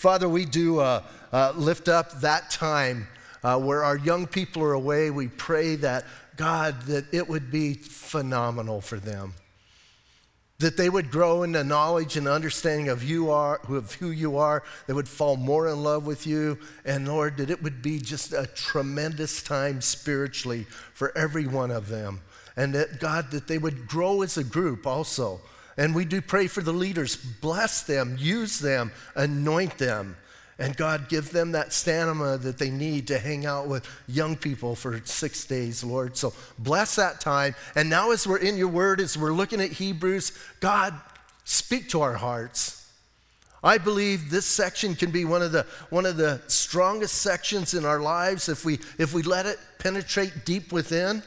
Father, we do uh, uh, lift up that time uh, where our young people are away. We pray that, God, that it would be phenomenal for them. That they would grow in the knowledge and understanding of you are of who you are they would fall more in love with you. And lord that it would be just a tremendous time spiritually for every one of them. And that god that they would grow as a group also and we do pray for the leaders bless them use them anoint them and God, give them that stamina that they need to hang out with young people for six days, Lord. So bless that time. And now, as we're in your word, as we're looking at Hebrews, God, speak to our hearts. I believe this section can be one of the, one of the strongest sections in our lives if we, if we let it penetrate deep within.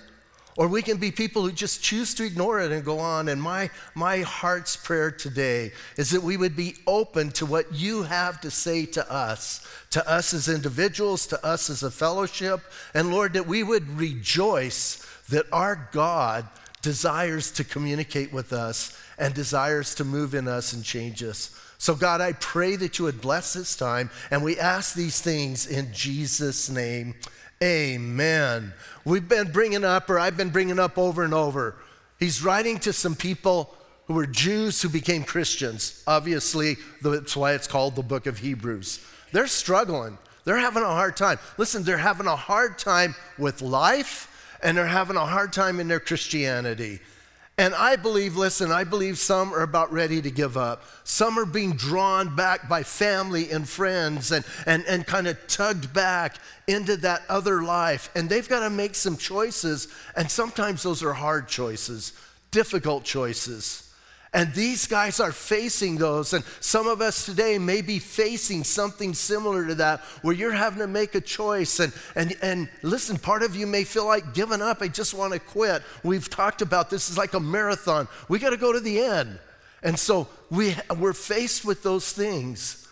Or we can be people who just choose to ignore it and go on. And my, my heart's prayer today is that we would be open to what you have to say to us, to us as individuals, to us as a fellowship. And Lord, that we would rejoice that our God desires to communicate with us and desires to move in us and change us. So, God, I pray that you would bless this time. And we ask these things in Jesus' name. Amen. We've been bringing up, or I've been bringing up over and over. He's writing to some people who were Jews who became Christians. Obviously, that's why it's called the book of Hebrews. They're struggling, they're having a hard time. Listen, they're having a hard time with life, and they're having a hard time in their Christianity. And I believe, listen, I believe some are about ready to give up. Some are being drawn back by family and friends and, and, and kind of tugged back into that other life. And they've got to make some choices. And sometimes those are hard choices, difficult choices. And these guys are facing those. And some of us today may be facing something similar to that where you're having to make a choice. And, and, and listen, part of you may feel like giving up. I just want to quit. We've talked about this is like a marathon. We got to go to the end. And so we, we're faced with those things.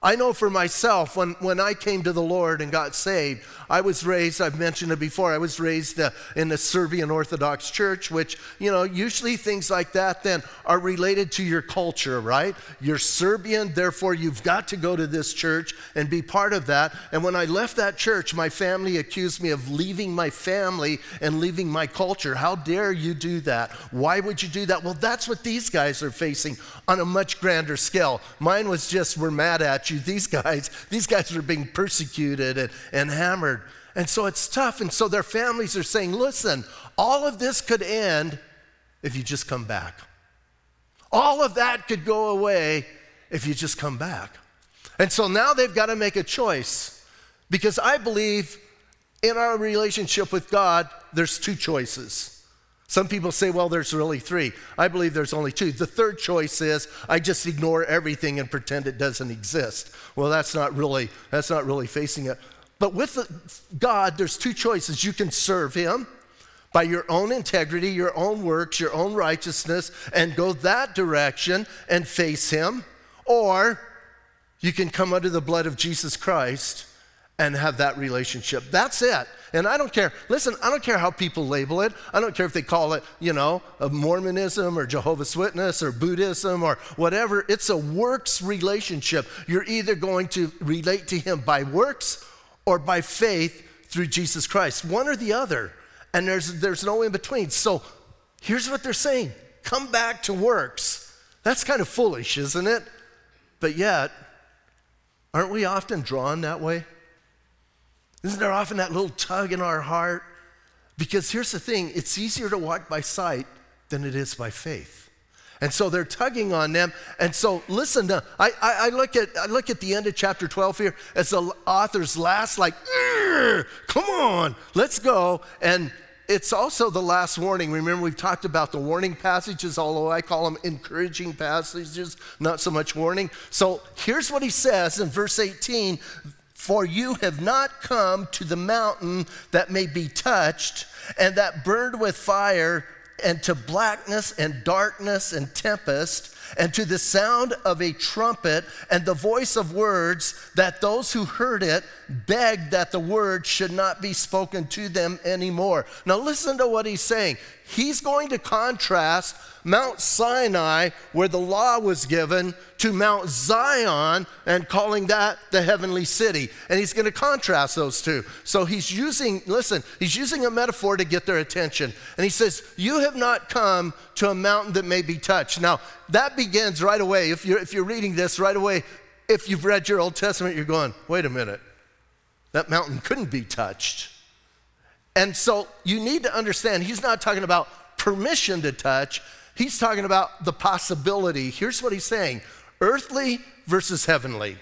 I know for myself, when, when I came to the Lord and got saved, I was raised, I've mentioned it before, I was raised uh, in the Serbian Orthodox Church, which, you know, usually things like that then are related to your culture, right? You're Serbian, therefore you've got to go to this church and be part of that. And when I left that church, my family accused me of leaving my family and leaving my culture. How dare you do that? Why would you do that? Well, that's what these guys are facing on a much grander scale. Mine was just, we're mad at you. These guys, these guys are being persecuted and, and hammered. And so it's tough. And so their families are saying, listen, all of this could end if you just come back. All of that could go away if you just come back. And so now they've got to make a choice because I believe in our relationship with God, there's two choices. Some people say, well, there's really three. I believe there's only two. The third choice is I just ignore everything and pretend it doesn't exist. Well, that's not really, that's not really facing it. But with God, there's two choices. You can serve Him by your own integrity, your own works, your own righteousness, and go that direction and face Him. Or you can come under the blood of Jesus Christ and have that relationship. That's it. And I don't care, listen, I don't care how people label it. I don't care if they call it, you know, Mormonism or Jehovah's Witness or Buddhism or whatever. It's a works relationship. You're either going to relate to Him by works or by faith through Jesus Christ, one or the other. And there's, there's no in between. So here's what they're saying come back to works. That's kind of foolish, isn't it? But yet, aren't we often drawn that way? Isn't there often that little tug in our heart? Because here's the thing it's easier to walk by sight than it is by faith. And so they're tugging on them. And so listen to, I, I, I, look at I look at the end of chapter 12 here as the author's last, like, come on, let's go. And it's also the last warning. Remember, we've talked about the warning passages, although I call them encouraging passages, not so much warning. So here's what he says in verse 18 for you have not come to the mountain that may be touched and that burned with fire, and to blackness and darkness and tempest, and to the sound of a trumpet and the voice of words, that those who heard it begged that the word should not be spoken to them anymore. Now, listen to what he's saying. he's going to contrast Mount Sinai, where the law was given, to Mount Zion and calling that the heavenly city. And he's going to contrast those two. So he's using, listen, he's using a metaphor to get their attention. And he says, You have not come to a mountain that may be touched. Now, that begins right away. If you're, if you're reading this right away, if you've read your Old Testament, you're going, Wait a minute. That mountain couldn't be touched. And so you need to understand, he's not talking about permission to touch, He's talking about the possibility. Here's what he's saying earthly versus heavenly,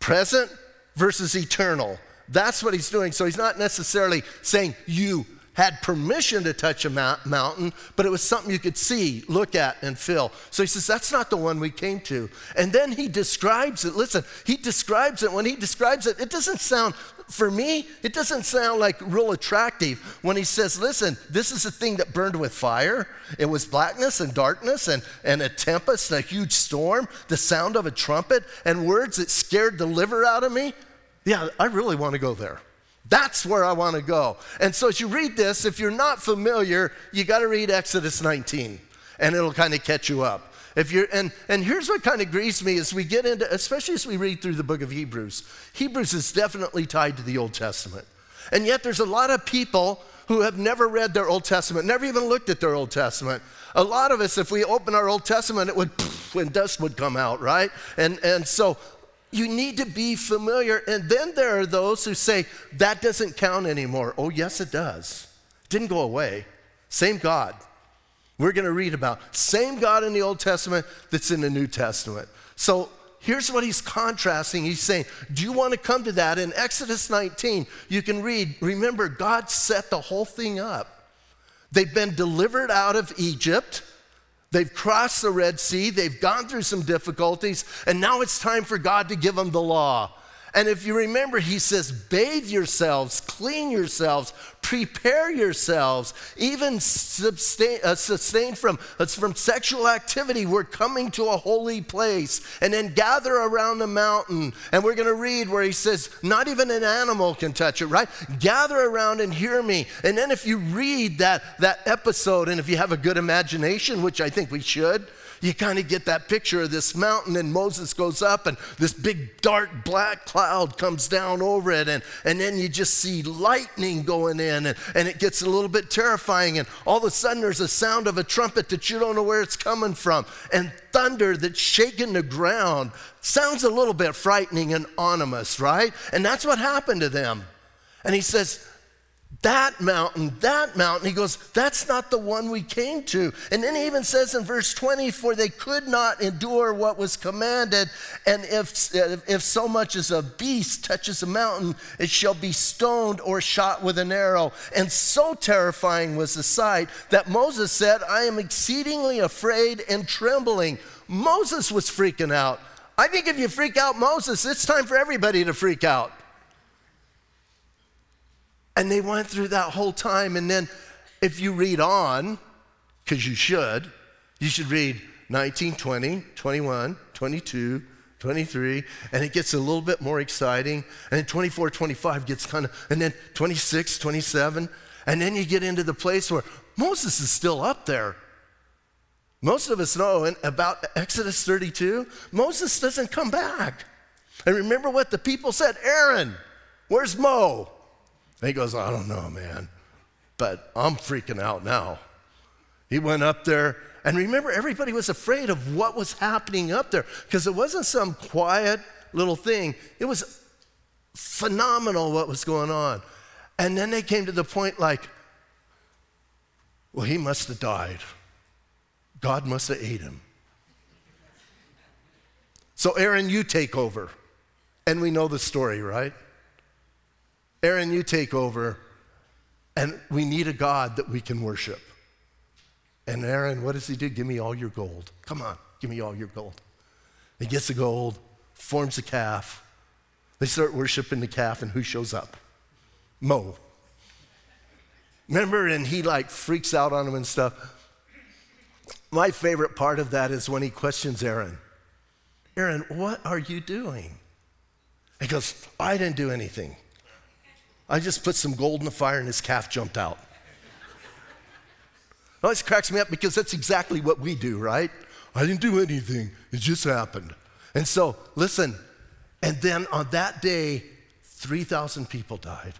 present versus eternal. That's what he's doing. So he's not necessarily saying you had permission to touch a mountain, but it was something you could see, look at, and feel. So he says, That's not the one we came to. And then he describes it. Listen, he describes it. When he describes it, it doesn't sound for me, it doesn't sound like real attractive when he says, listen, this is a thing that burned with fire. It was blackness and darkness and, and a tempest, and a huge storm, the sound of a trumpet, and words that scared the liver out of me. Yeah, I really want to go there. That's where I want to go. And so as you read this, if you're not familiar, you got to read Exodus 19, and it'll kind of catch you up. If you're, and, and here's what kind of grieves me as we get into, especially as we read through the book of Hebrews. Hebrews is definitely tied to the Old Testament. And yet there's a lot of people who have never read their Old Testament, never even looked at their Old Testament. A lot of us, if we open our Old Testament, it would, when dust would come out, right? And, and so you need to be familiar. And then there are those who say, that doesn't count anymore. Oh, yes, it does. Didn't go away. Same God. We're going to read about same God in the Old Testament that's in the New Testament. So here's what he's contrasting. He's saying, Do you want to come to that? In Exodus 19, you can read, remember, God set the whole thing up. They've been delivered out of Egypt. They've crossed the Red Sea. They've gone through some difficulties. And now it's time for God to give them the law. And if you remember, he says, bathe yourselves, clean yourselves, prepare yourselves, even sustain, uh, sustain from, uh, from sexual activity. We're coming to a holy place. And then gather around the mountain. And we're going to read where he says, not even an animal can touch it, right? Gather around and hear me. And then if you read that, that episode, and if you have a good imagination, which I think we should, you kind of get that picture of this mountain, and Moses goes up, and this big dark black cloud comes down over it, and, and then you just see lightning going in, and, and it gets a little bit terrifying, and all of a sudden there's a sound of a trumpet that you don't know where it's coming from, and thunder that's shaking the ground. Sounds a little bit frightening and ominous, right? And that's what happened to them. And he says, that mountain, that mountain. He goes, That's not the one we came to. And then he even says in verse 20, For they could not endure what was commanded. And if, if so much as a beast touches a mountain, it shall be stoned or shot with an arrow. And so terrifying was the sight that Moses said, I am exceedingly afraid and trembling. Moses was freaking out. I think if you freak out Moses, it's time for everybody to freak out. And they went through that whole time. And then, if you read on, because you should, you should read 19, 20, 21, 22, 23, and it gets a little bit more exciting. And then 24, 25 gets kind of, and then 26, 27. And then you get into the place where Moses is still up there. Most of us know about Exodus 32, Moses doesn't come back. And remember what the people said Aaron, where's Mo? And he goes, I don't know, man, but I'm freaking out now. He went up there, and remember, everybody was afraid of what was happening up there because it wasn't some quiet little thing, it was phenomenal what was going on. And then they came to the point like, well, he must have died. God must have ate him. So, Aaron, you take over. And we know the story, right? Aaron, you take over, and we need a God that we can worship. And Aaron, what does he do? Give me all your gold. Come on, give me all your gold. He gets the gold, forms a calf. They start worshiping the calf, and who shows up? Mo. Remember, and he like freaks out on him and stuff. My favorite part of that is when he questions Aaron Aaron, what are you doing? He goes, I didn't do anything. I just put some gold in the fire and his calf jumped out. always cracks me up because that's exactly what we do, right? I didn't do anything, it just happened. And so, listen, and then on that day, 3,000 people died.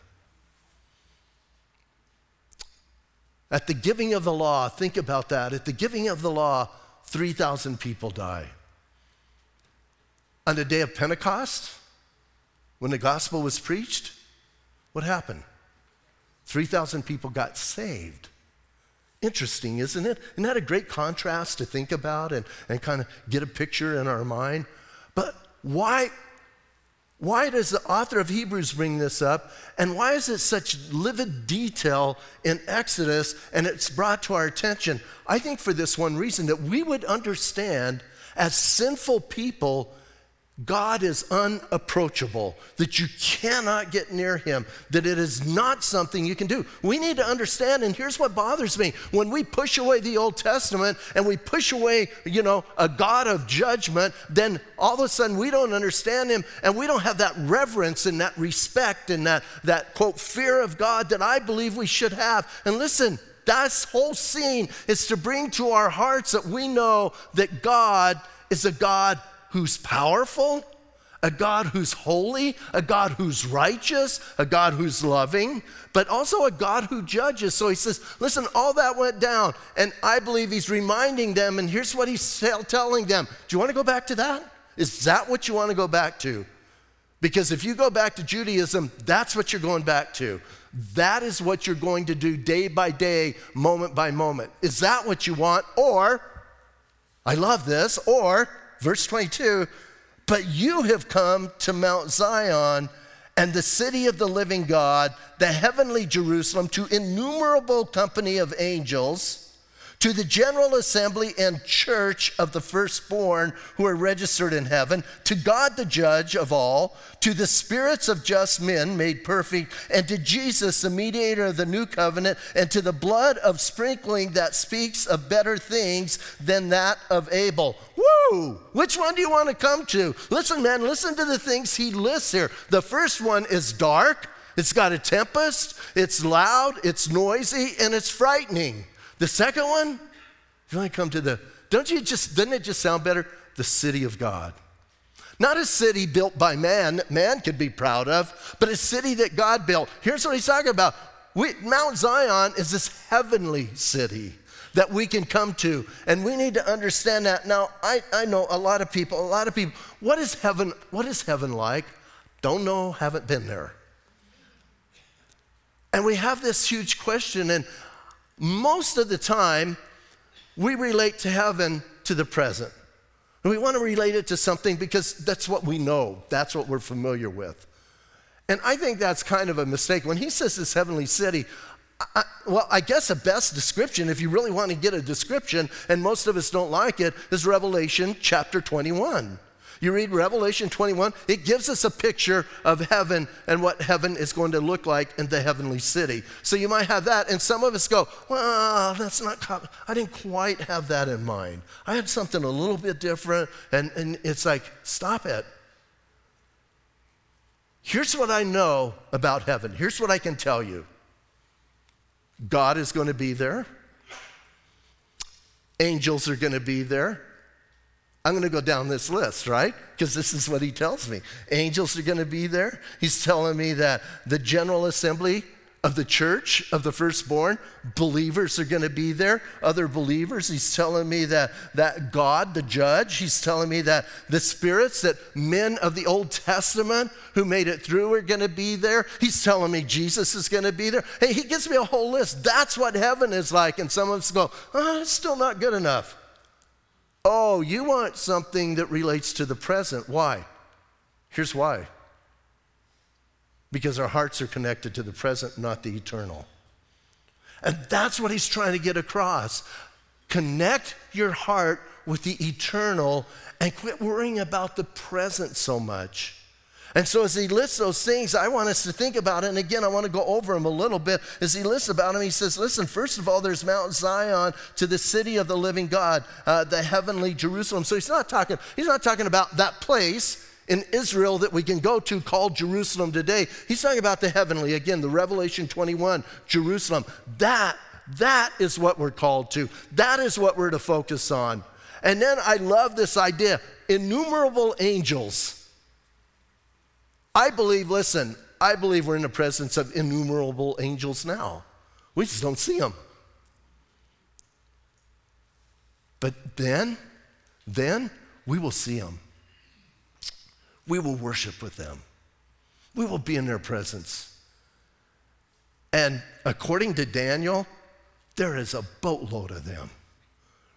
At the giving of the law, think about that. At the giving of the law, 3,000 people die. On the day of Pentecost, when the gospel was preached, what happened? 3,000 people got saved. Interesting, isn't it? Isn't that a great contrast to think about and, and kind of get a picture in our mind? But why, why does the author of Hebrews bring this up? And why is it such livid detail in Exodus and it's brought to our attention? I think for this one reason that we would understand as sinful people God is unapproachable, that you cannot get near him, that it is not something you can do. We need to understand, and here's what bothers me. When we push away the Old Testament and we push away, you know, a God of judgment, then all of a sudden we don't understand him and we don't have that reverence and that respect and that, that quote, fear of God that I believe we should have. And listen, that whole scene is to bring to our hearts that we know that God is a God who's powerful, a God who's holy, a God who's righteous, a God who's loving, but also a God who judges. So he says, listen, all that went down. And I believe he's reminding them, and here's what he's telling them. Do you want to go back to that? Is that what you want to go back to? Because if you go back to Judaism, that's what you're going back to. That is what you're going to do day by day, moment by moment. Is that what you want? Or, I love this, or Verse 22 But you have come to Mount Zion and the city of the living God, the heavenly Jerusalem, to innumerable company of angels to the general assembly and church of the firstborn who are registered in heaven, to God the judge of all, to the spirits of just men made perfect, and to Jesus, the mediator of the new covenant, and to the blood of sprinkling that speaks of better things than that of Abel. Woo! Which one do you want to come to? Listen, man, listen to the things he lists here. The first one is dark. It's got a tempest, it's loud, it's noisy, and it's frightening. The second one, you want to come to the, don't you just, doesn't it just sound better? The city of God. Not a city built by man man could be proud of, but a city that God built. Here's what he's talking about we, Mount Zion is this heavenly city that we can come to, and we need to understand that. Now, I, I know a lot of people, a lot of people, what is heaven, what is heaven like? Don't know, haven't been there. And we have this huge question, and most of the time, we relate to heaven to the present. And we want to relate it to something because that's what we know, that's what we're familiar with. And I think that's kind of a mistake. When he says this heavenly city, I, well, I guess the best description, if you really want to get a description, and most of us don't like it, is Revelation chapter 21. You read Revelation 21, it gives us a picture of heaven and what heaven is going to look like in the heavenly city. So you might have that, and some of us go, well, that's not, I didn't quite have that in mind. I had something a little bit different, and, and it's like, stop it. Here's what I know about heaven. Here's what I can tell you God is going to be there, angels are going to be there. I'm going to go down this list, right? Because this is what he tells me. Angels are going to be there. He's telling me that the General Assembly of the church of the firstborn, believers are going to be there, other believers. He's telling me that, that God, the judge, he's telling me that the spirits, that men of the Old Testament who made it through are going to be there. He's telling me Jesus is going to be there. Hey, he gives me a whole list. That's what heaven is like. And some of us go, oh, it's still not good enough. Oh, you want something that relates to the present. Why? Here's why because our hearts are connected to the present, not the eternal. And that's what he's trying to get across. Connect your heart with the eternal and quit worrying about the present so much. And so, as he lists those things, I want us to think about it. And again, I want to go over them a little bit. As he lists about them, he says, Listen, first of all, there's Mount Zion to the city of the living God, uh, the heavenly Jerusalem. So, he's not talking, he's not talking about that place in Israel that we can go to called Jerusalem today. He's talking about the heavenly, again, the Revelation 21, Jerusalem. That That is what we're called to. That is what we're to focus on. And then I love this idea innumerable angels. I believe, listen, I believe we're in the presence of innumerable angels now. We just don't see them. But then, then we will see them. We will worship with them. We will be in their presence. And according to Daniel, there is a boatload of them,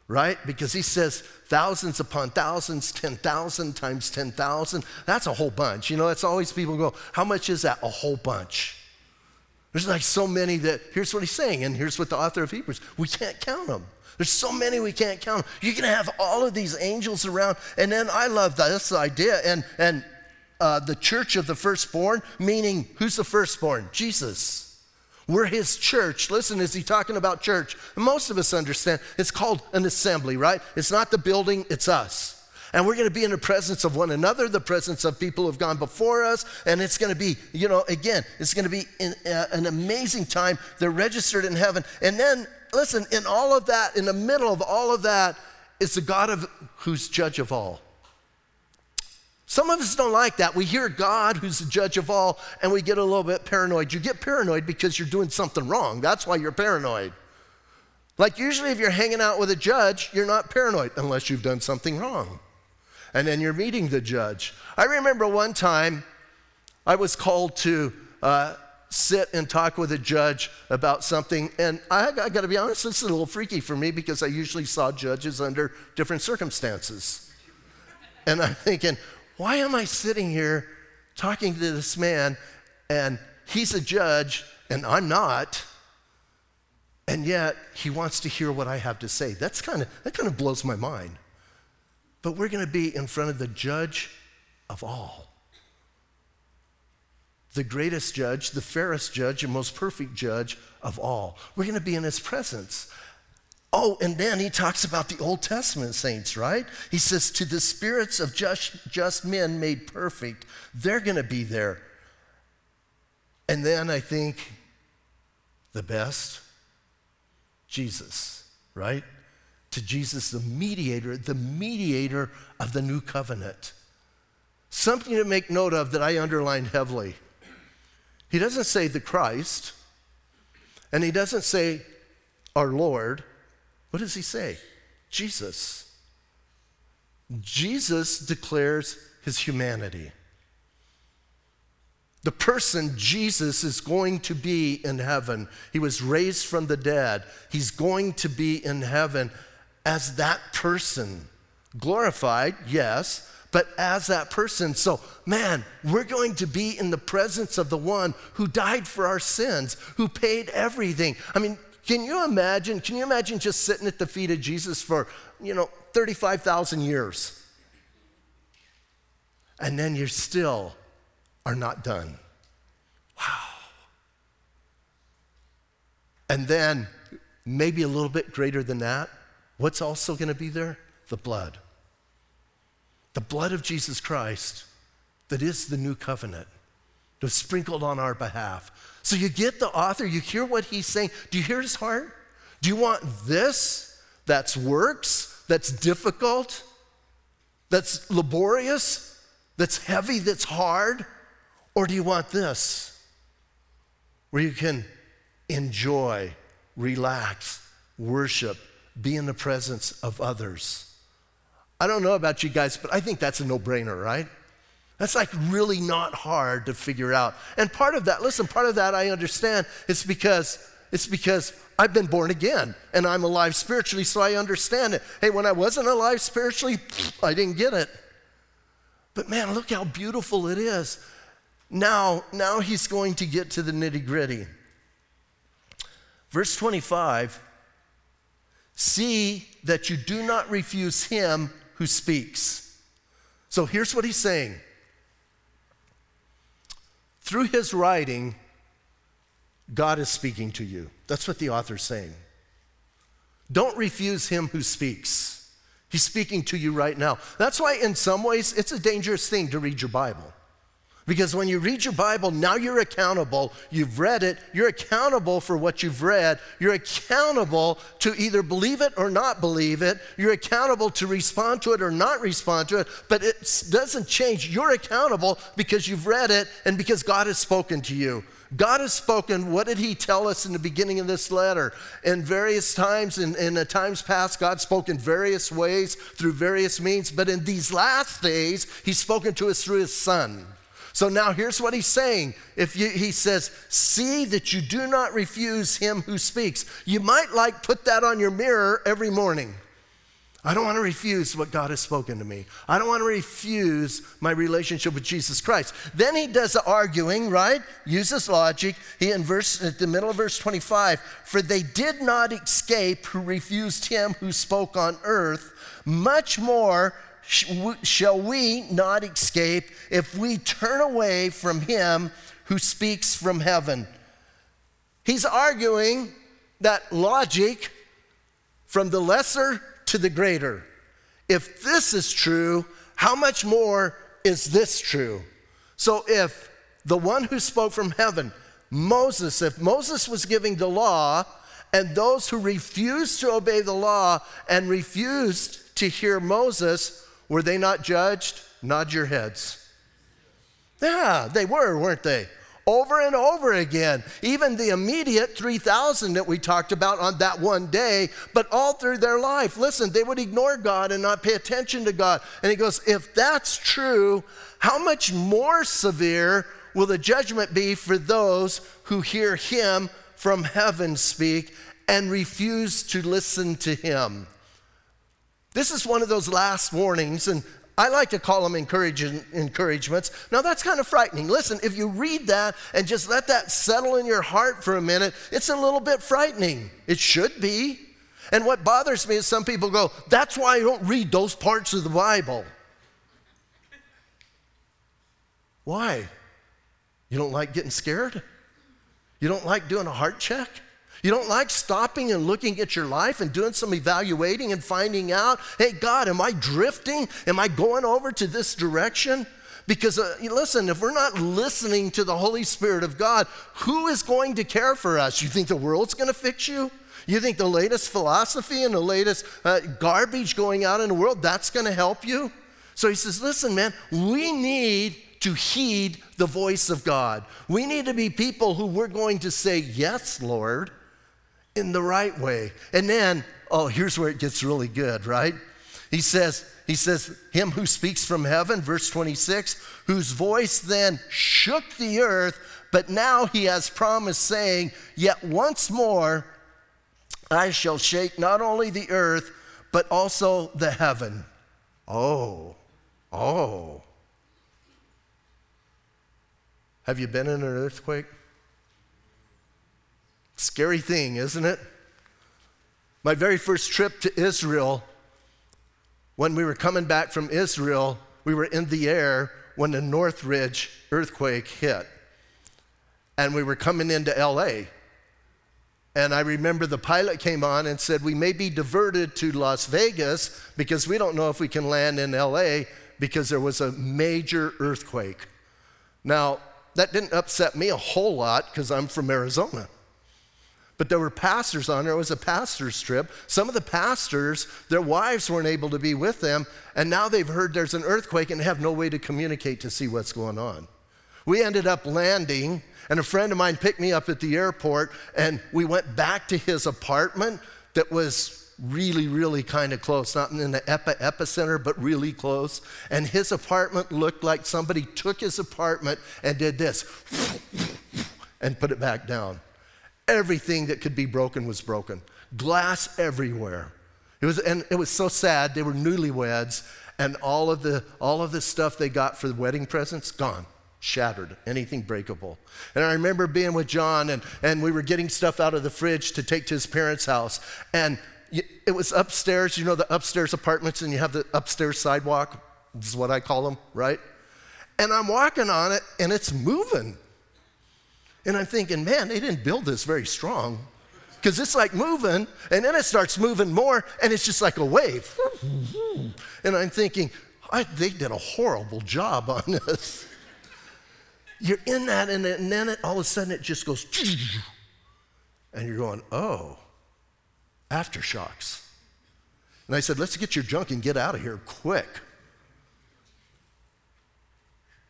right? Because he says thousands upon thousands, 10,000 times 10,000. That's a whole bunch. You know, that's always people go, how much is that? A whole bunch. There's like so many that, here's what he's saying, and here's what the author of Hebrews, we can't count them. There's so many we can't count. You can have all of these angels around. And then I love this idea. And, and uh, the church of the firstborn, meaning who's the firstborn? Jesus. We're his church. Listen, is he talking about church? Most of us understand it's called an assembly, right? It's not the building, it's us. And we're going to be in the presence of one another, the presence of people who have gone before us. And it's going to be, you know, again, it's going to be in, uh, an amazing time. They're registered in heaven. And then, listen, in all of that, in the middle of all of that, is the God of who's judge of all. Some of us don't like that. We hear God, who's the judge of all, and we get a little bit paranoid. You get paranoid because you're doing something wrong. That's why you're paranoid. Like, usually, if you're hanging out with a judge, you're not paranoid unless you've done something wrong. And then you're meeting the judge. I remember one time I was called to uh, sit and talk with a judge about something, and I, I got to be honest, this is a little freaky for me because I usually saw judges under different circumstances. And I'm thinking, why am I sitting here talking to this man and he's a judge and I'm not? And yet he wants to hear what I have to say. That's kind of that kind of blows my mind. But we're going to be in front of the judge of all. The greatest judge, the fairest judge, and most perfect judge of all. We're going to be in his presence. Oh, and then he talks about the Old Testament saints, right? He says, To the spirits of just, just men made perfect, they're going to be there. And then I think the best, Jesus, right? To Jesus, the mediator, the mediator of the new covenant. Something to make note of that I underlined heavily. He doesn't say the Christ, and he doesn't say our Lord. What does he say? Jesus. Jesus declares his humanity. The person Jesus is going to be in heaven. He was raised from the dead. He's going to be in heaven as that person. Glorified, yes, but as that person. So, man, we're going to be in the presence of the one who died for our sins, who paid everything. I mean, can you imagine? Can you imagine just sitting at the feet of Jesus for, you know, 35,000 years? And then you still are not done. Wow. And then, maybe a little bit greater than that, what's also going to be there? The blood. The blood of Jesus Christ that is the new covenant, was sprinkled on our behalf so you get the author, you hear what he's saying. Do you hear his heart? Do you want this that's works, that's difficult, that's laborious, that's heavy, that's hard? Or do you want this where you can enjoy, relax, worship, be in the presence of others? I don't know about you guys, but I think that's a no brainer, right? That's like really not hard to figure out. And part of that, listen, part of that I understand is because it's because I've been born again and I'm alive spiritually, so I understand it. Hey, when I wasn't alive spiritually, I didn't get it. But man, look how beautiful it is. Now, now he's going to get to the nitty-gritty. Verse 25, see that you do not refuse him who speaks. So here's what he's saying through his writing, God is speaking to you. That's what the author's saying. Don't refuse him who speaks. He's speaking to you right now. That's why, in some ways, it's a dangerous thing to read your Bible. Because when you read your Bible, now you're accountable. You've read it, you're accountable for what you've read. You're accountable to either believe it or not believe it. You're accountable to respond to it or not respond to it. But it doesn't change. You're accountable because you've read it and because God has spoken to you. God has spoken. What did He tell us in the beginning of this letter? In various times, in, in the times past, God spoke in various ways through various means. But in these last days, He's spoken to us through His Son. So now here's what he's saying. If you, he says, "See that you do not refuse him who speaks." You might like put that on your mirror every morning. I don't want to refuse what God has spoken to me. I don't want to refuse my relationship with Jesus Christ. Then he does the arguing, right? Uses logic. He in verse at the middle of verse 25, for they did not escape who refused him who spoke on earth, much more shall we not escape if we turn away from him who speaks from heaven? He's arguing that logic from the lesser to the greater. If this is true, how much more is this true? So if the one who spoke from heaven, Moses, if Moses was giving the law, and those who refused to obey the law and refused to hear Moses were they not judged? Nod your heads. Yeah, they were, weren't they? Over and over again. Even the immediate 3,000 that we talked about on that one day, but all through their life. Listen, they would ignore God and not pay attention to God. And he goes, if that's true, how much more severe will the judgment be for those who hear him from heaven speak and refuse to listen to him? This is one of those last warnings, and I like to call them encouragements. Now, that's kind of frightening. Listen, if you read that and just let that settle in your heart for a minute, it's a little bit frightening. It should be. And what bothers me is some people go, that's why I don't read those parts of the Bible. Why? You don't like getting scared? You don't like doing a heart check? You don't like stopping and looking at your life and doing some evaluating and finding out, hey, God, am I drifting? Am I going over to this direction? Because uh, listen, if we're not listening to the Holy Spirit of God, who is going to care for us? You think the world's going to fix you? You think the latest philosophy and the latest uh, garbage going out in the world, that's going to help you? So he says, listen, man, we need to heed the voice of God. We need to be people who we're going to say, yes, Lord in the right way. And then, oh, here's where it gets really good, right? He says, he says, him who speaks from heaven, verse 26, whose voice then shook the earth, but now he has promised, saying, Yet once more I shall shake not only the earth, but also the heaven. Oh, oh. Have you been in an earthquake? Scary thing, isn't it? My very first trip to Israel, when we were coming back from Israel, we were in the air when the Northridge earthquake hit. And we were coming into LA. And I remember the pilot came on and said, We may be diverted to Las Vegas because we don't know if we can land in LA because there was a major earthquake. Now, that didn't upset me a whole lot because I'm from Arizona. But there were pastors on there. It was a pastor's trip. Some of the pastors, their wives weren't able to be with them, and now they've heard there's an earthquake and have no way to communicate to see what's going on. We ended up landing, and a friend of mine picked me up at the airport, and we went back to his apartment that was really, really kind of close, not in the epi- epicenter, but really close. And his apartment looked like somebody took his apartment and did this and put it back down. Everything that could be broken was broken. Glass everywhere. It was, and it was so sad. They were newlyweds, and all of the all of the stuff they got for the wedding presents gone, shattered. Anything breakable. And I remember being with John, and and we were getting stuff out of the fridge to take to his parents' house, and it was upstairs. You know the upstairs apartments, and you have the upstairs sidewalk. This is what I call them, right? And I'm walking on it, and it's moving. And I'm thinking, man, they didn't build this very strong because it's like moving, and then it starts moving more, and it's just like a wave. and I'm thinking, they did a horrible job on this. you're in that, and then it, all of a sudden it just goes, and you're going, oh, aftershocks. And I said, let's get your junk and get out of here quick.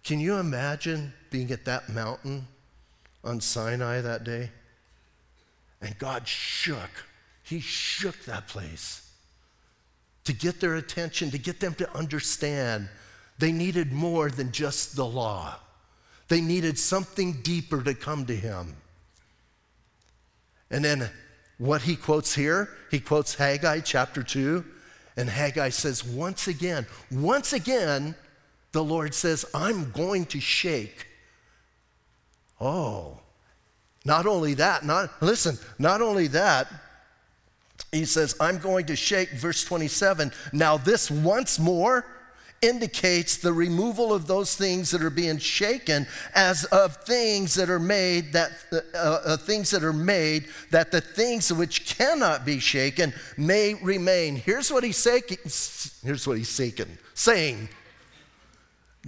Can you imagine being at that mountain on Sinai that day? And God shook. He shook that place to get their attention, to get them to understand they needed more than just the law. They needed something deeper to come to Him. And then what he quotes here, he quotes Haggai chapter 2, and Haggai says, once again, once again, the Lord says, I'm going to shake. Oh, not only that, not listen, not only that, he says, I'm going to shake, verse 27. Now, this once more indicates the removal of those things that are being shaken as of things that are made that uh, uh, things that are made that the things which cannot be shaken may remain here's what he's saying here's what he's saying saying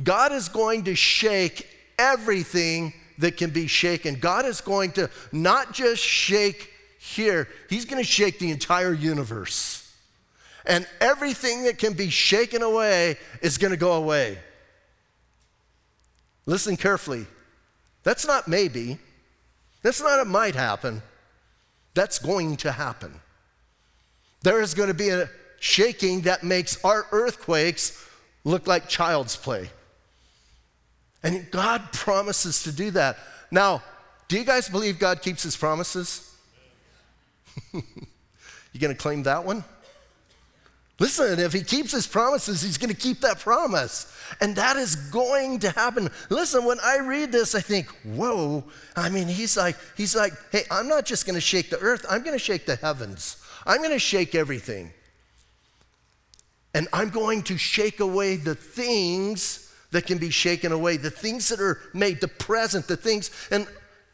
god is going to shake everything that can be shaken god is going to not just shake here he's going to shake the entire universe and everything that can be shaken away is going to go away. Listen carefully. That's not maybe. That's not it might happen. That's going to happen. There is going to be a shaking that makes our earthquakes look like child's play. And God promises to do that. Now, do you guys believe God keeps his promises? you going to claim that one? Listen, if he keeps his promises, he's going to keep that promise. And that is going to happen. Listen, when I read this, I think, whoa. I mean, he's like, he's like, hey, I'm not just going to shake the earth, I'm going to shake the heavens. I'm going to shake everything. And I'm going to shake away the things that can be shaken away, the things that are made, the present, the things. And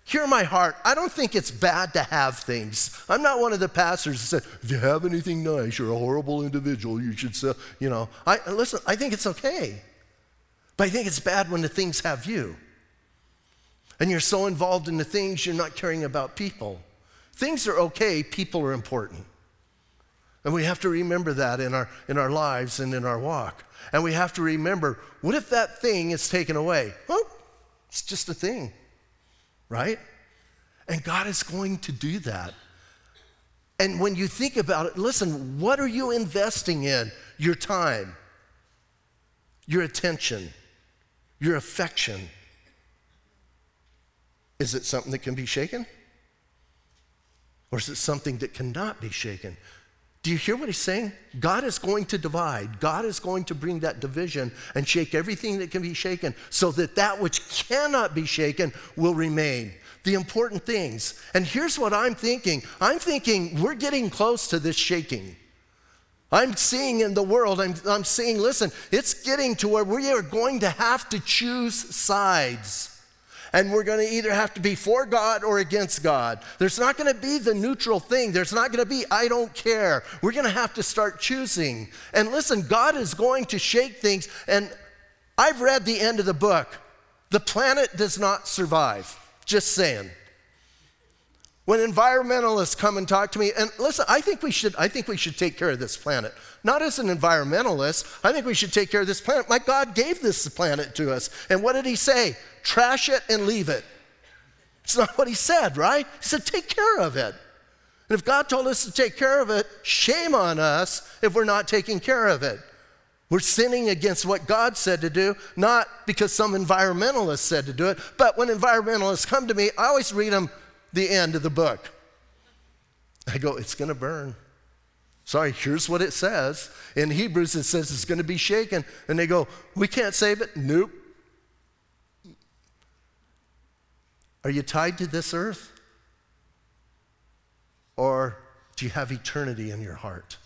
hear my heart. I don't think it's bad to have things. I'm not one of the pastors that said, if you have anything nice, you're a horrible individual. You should say, you know. I listen, I think it's okay. But I think it's bad when the things have you. And you're so involved in the things, you're not caring about people. Things are okay, people are important. And we have to remember that in our, in our lives and in our walk. And we have to remember what if that thing is taken away? It's just a thing right? And God is going to do that. And when you think about it, listen, what are you investing in? Your time, your attention, your affection. Is it something that can be shaken? Or is it something that cannot be shaken? Do you hear what he's saying? God is going to divide. God is going to bring that division and shake everything that can be shaken so that that which cannot be shaken will remain. The important things. And here's what I'm thinking I'm thinking we're getting close to this shaking. I'm seeing in the world, I'm, I'm seeing, listen, it's getting to where we are going to have to choose sides and we're going to either have to be for God or against God. There's not going to be the neutral thing. There's not going to be, I don't care. We're going to have to start choosing. And listen, God is going to shake things. And I've read the end of the book. The planet does not survive. Just saying. When environmentalists come and talk to me, and listen, I think we should, I think we should take care of this planet. Not as an environmentalist, I think we should take care of this planet. My God gave this planet to us. And what did he say? Trash it and leave it. It's not what he said, right? He said, take care of it. And if God told us to take care of it, shame on us if we're not taking care of it. We're sinning against what God said to do, not because some environmentalist said to do it, but when environmentalists come to me, I always read them the end of the book. I go, it's going to burn. Sorry, here's what it says. In Hebrews, it says it's going to be shaken. And they go, we can't save it. Nope. Are you tied to this earth? Or do you have eternity in your heart?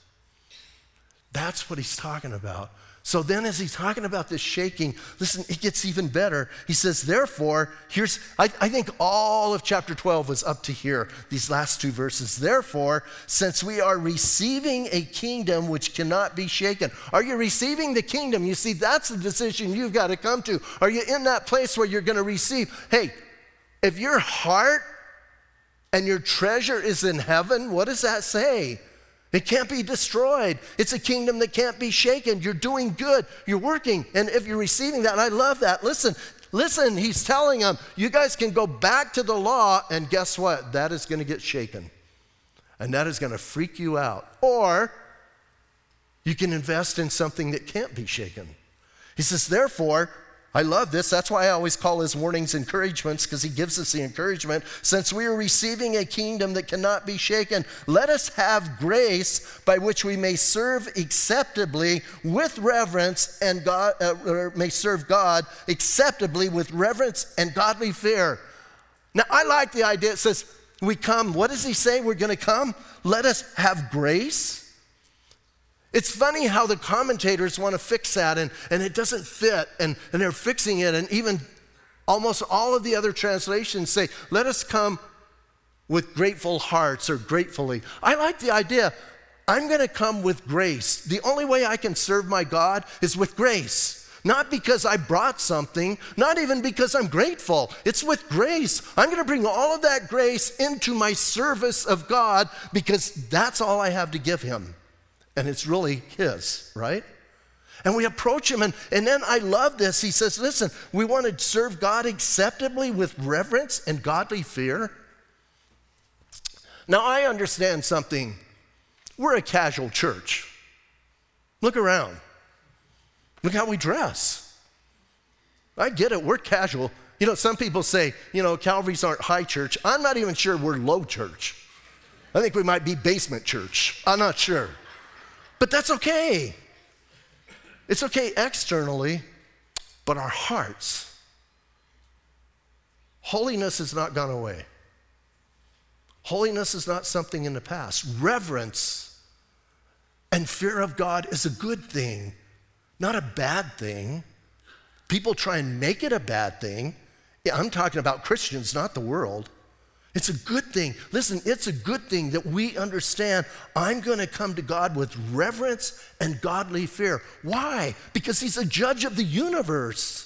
That's what he's talking about. So then, as he's talking about this shaking, listen, it gets even better. He says, Therefore, here's, I, I, think all of chapter 12 was up to here, these last two verses. Therefore, since we are receiving a kingdom which cannot be shaken, are you receiving the kingdom? You see, that's the decision you've got to come to. Are you in that place where you're going to receive? Hey, if your heart and your treasure is in heaven, what does that say? It can't be destroyed. It's a kingdom that can't be shaken. You're doing good. You're working. And if you're receiving that, I love that. Listen, listen, he's telling them, you guys can go back to the law, and guess what? That is going to get shaken. And that is going to freak you out. Or you can invest in something that can't be shaken. He says, therefore, I love this. That's why I always call his warnings encouragements, because he gives us the encouragement. Since we are receiving a kingdom that cannot be shaken, let us have grace by which we may serve acceptably with reverence and God, uh, may serve God acceptably with reverence and godly fear. Now, I like the idea. It says, we come, what does he say we're going to come? Let us have grace it's funny how the commentators want to fix that and, and it doesn't fit, and, and they're fixing it. And even almost all of the other translations say, let us come with grateful hearts or gratefully. I like the idea. I'm going to come with grace. The only way I can serve my God is with grace. Not because I brought something, not even because I'm grateful. It's with grace. I'm going to bring all of that grace into my service of God because that's all I have to give Him and it's really His, right? And we approach Him, and, and then I love this. He says, Listen, we want to serve God acceptably with reverence and godly fear. Now, I understand something. We're a casual church. Look around. Look how we dress. I get it, we're casual. You know, some people say, you know, Calvary's aren't high church. I'm not even sure we're low church. I think we might be basement church. I'm not sure. But that's okay. It's okay externally, but our hearts, holiness has not gone away. Holiness is not something in the past. Reverence and fear of God is a good thing, not a bad thing. People try and make it a bad thing. I'm talking about Christians, not the world. It's a good thing. Listen, it's a good thing that we understand I'm going to come to God with reverence and godly fear. Why? Because He's a judge of the universe.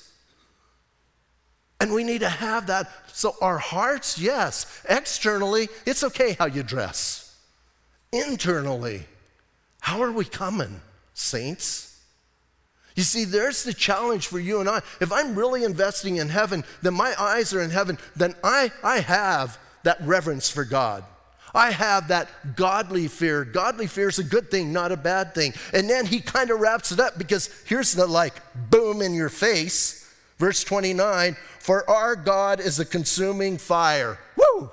And we need to have that. So, our hearts, yes. Externally, it's okay how you dress. Internally, how are we coming, saints? You see, there's the challenge for you and I. If I'm really investing in heaven, then my eyes are in heaven, then I, I have that reverence for God. I have that godly fear. Godly fear is a good thing, not a bad thing. And then he kind of wraps it up because here's the like boom in your face. Verse 29 For our God is a consuming fire. Woo!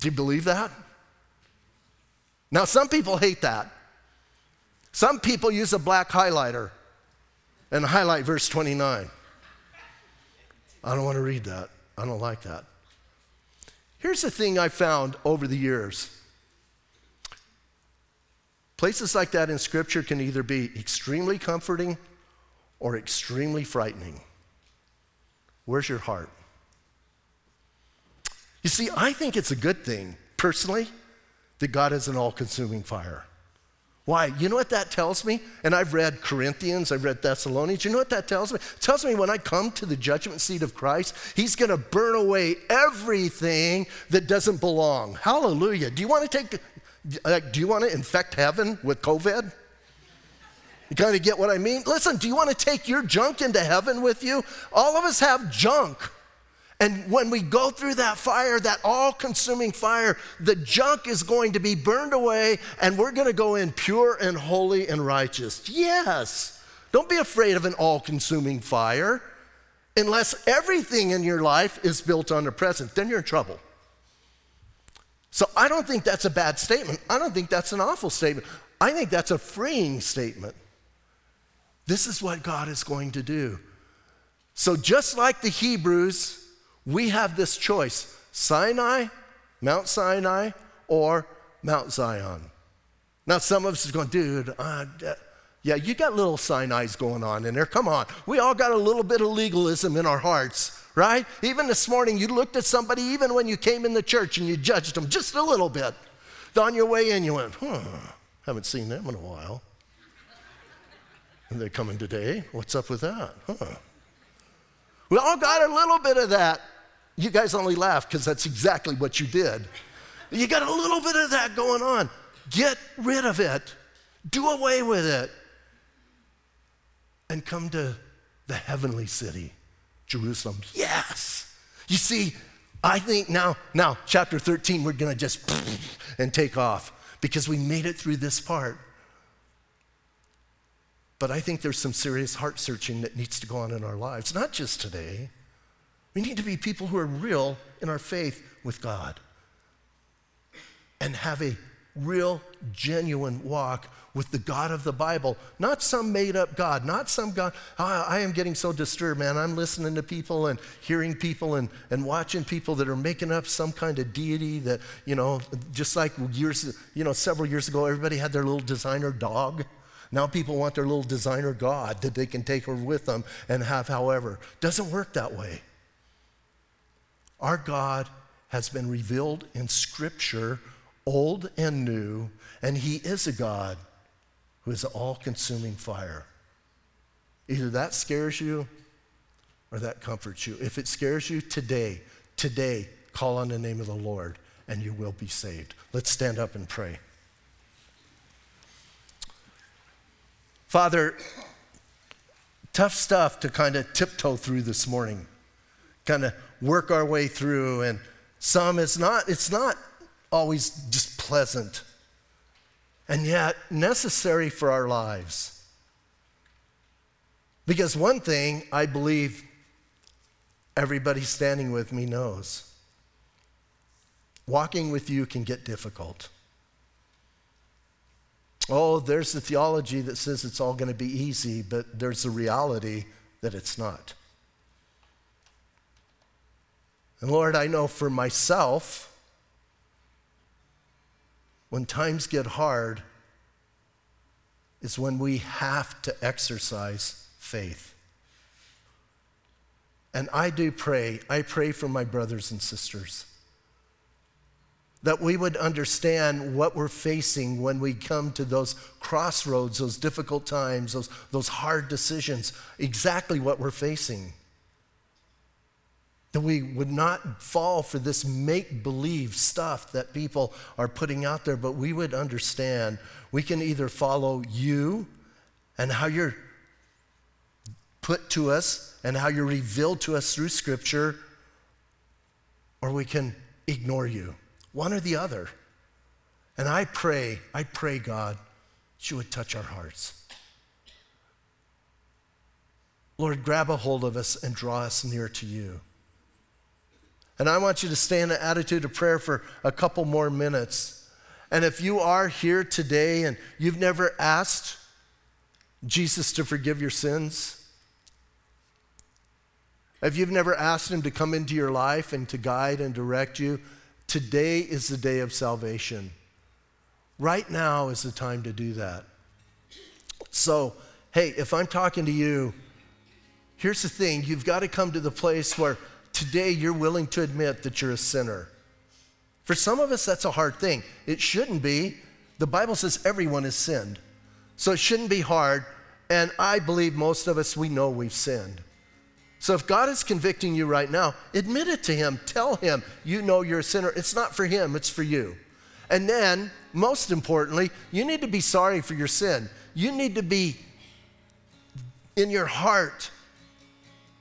Do you believe that? Now, some people hate that. Some people use a black highlighter and highlight verse 29. I don't want to read that. I don't like that. Here's the thing I found over the years places like that in Scripture can either be extremely comforting or extremely frightening. Where's your heart? You see, I think it's a good thing, personally, that God is an all consuming fire. Why? You know what that tells me? And I've read Corinthians, I've read Thessalonians. You know what that tells me? It tells me when I come to the judgment seat of Christ, He's going to burn away everything that doesn't belong. Hallelujah. Do you want to take, like, uh, do you want to infect heaven with COVID? You kind of get what I mean? Listen, do you want to take your junk into heaven with you? All of us have junk. And when we go through that fire, that all consuming fire, the junk is going to be burned away and we're going to go in pure and holy and righteous. Yes. Don't be afraid of an all consuming fire unless everything in your life is built on the present. Then you're in trouble. So I don't think that's a bad statement. I don't think that's an awful statement. I think that's a freeing statement. This is what God is going to do. So, just like the Hebrews, we have this choice Sinai, Mount Sinai, or Mount Zion. Now, some of us are going, dude, uh, yeah, Yeah, you got little Sinai's going on in there. Come on. We all got a little bit of legalism in our hearts, right? Even this morning, you looked at somebody, even when you came in the church, and you judged them just a little bit. On your way in, you went, huh, haven't seen them in a while. And they're coming today. What's up with that? Huh. We all got a little bit of that. You guys only laugh because that's exactly what you did. You got a little bit of that going on. Get rid of it, do away with it, and come to the heavenly city, Jerusalem. Yes. You see, I think now, now, chapter 13, we're to just and take off because we made it through this part. But I think there's some serious heart searching that needs to go on in our lives, not just today. We need to be people who are real in our faith with God and have a real, genuine walk with the God of the Bible, not some made up God, not some God. I, I, am getting so disturbed, man. I'm listening to people and hearing people and, and watching people that are making up some kind of deity that, you know, just like years, you know, several years ago, everybody had their little designer dog. Now people want their little designer God that they can take her with them and have however. Doesn't work that way. Our God has been revealed in Scripture old and new, and He is a God who is all consuming fire. Either that scares you or that comforts you. If it scares you today, today, call on the name of the Lord and you will be saved. Let's stand up and pray. Father, tough stuff to kind of tiptoe through this morning, kind of work our way through, and some it's not, it's not always just pleasant, and yet necessary for our lives. Because one thing I believe everybody standing with me knows walking with you can get difficult. Oh, there's the theology that says it's all going to be easy, but there's the reality that it's not. And Lord, I know for myself, when times get hard is when we have to exercise faith. And I do pray, I pray for my brothers and sisters that we would understand what we're facing when we come to those crossroads, those difficult times, those, those hard decisions, exactly what we're facing that we would not fall for this make believe stuff that people are putting out there, but we would understand we can either follow you and how you're put to us and how you're revealed to us through Scripture, or we can ignore you. One or the other. And I pray, I pray, God, that you would touch our hearts. Lord, grab a hold of us and draw us near to you. And I want you to stay in an attitude of prayer for a couple more minutes. And if you are here today and you've never asked Jesus to forgive your sins, if you've never asked Him to come into your life and to guide and direct you, today is the day of salvation. Right now is the time to do that. So, hey, if I'm talking to you, here's the thing you've got to come to the place where today you're willing to admit that you're a sinner. For some of us, that's a hard thing. It shouldn't be. The Bible says everyone has sinned. So it shouldn't be hard. And I believe most of us, we know we've sinned. So if God is convicting you right now, admit it to Him. Tell Him you know you're a sinner. It's not for Him, it's for you. And then, most importantly, you need to be sorry for your sin. You need to be in your heart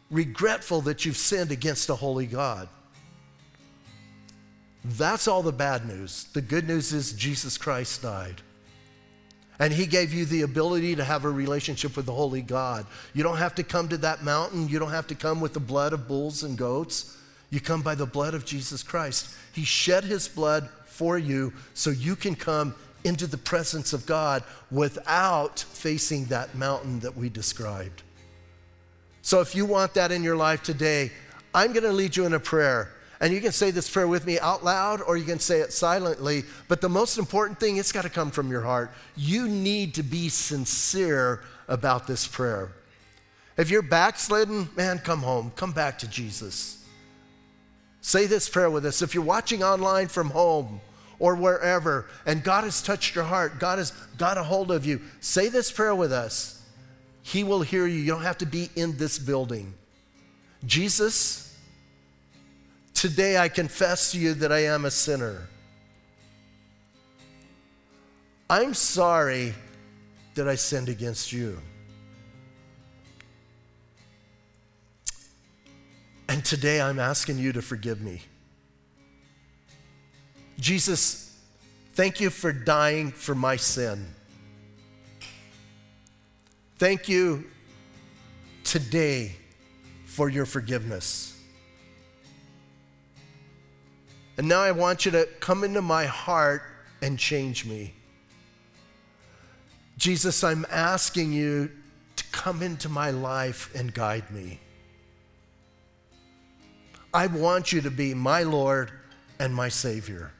regretful that you've sinned against a holy God. That's all the bad news. The good news is Jesus Christ died. And he gave you the ability to have a relationship with the holy God. You don't have to come to that mountain. You don't have to come with the blood of bulls and goats. You come by the blood of Jesus Christ. He shed his blood for you so you can come into the presence of God without facing that mountain that we described. So if you want that in your life today, I'm going to lead you in a prayer. And you can say this prayer with me out loud or you can say it silently. But the most important thing, it's got to come from your heart. You need to be sincere about this prayer. If you're backslidden, man, come home. Come back to Jesus. Say this prayer with us. If you're watching online from home or wherever, and God has touched your heart, God has got a hold of you, say this prayer with us. He will hear you. You don't have to be in this building. Jesus, Today I confess to you that I am a sinner. I'm sorry that I sinned against you. And today I'm asking you to forgive me. Jesus, thank you for dying for my sin. Thank you today for your forgiveness. And now I want you to come into my heart and change me. Jesus, I'm asking you to come into my life and guide me. I want you to be my Lord and my Savior.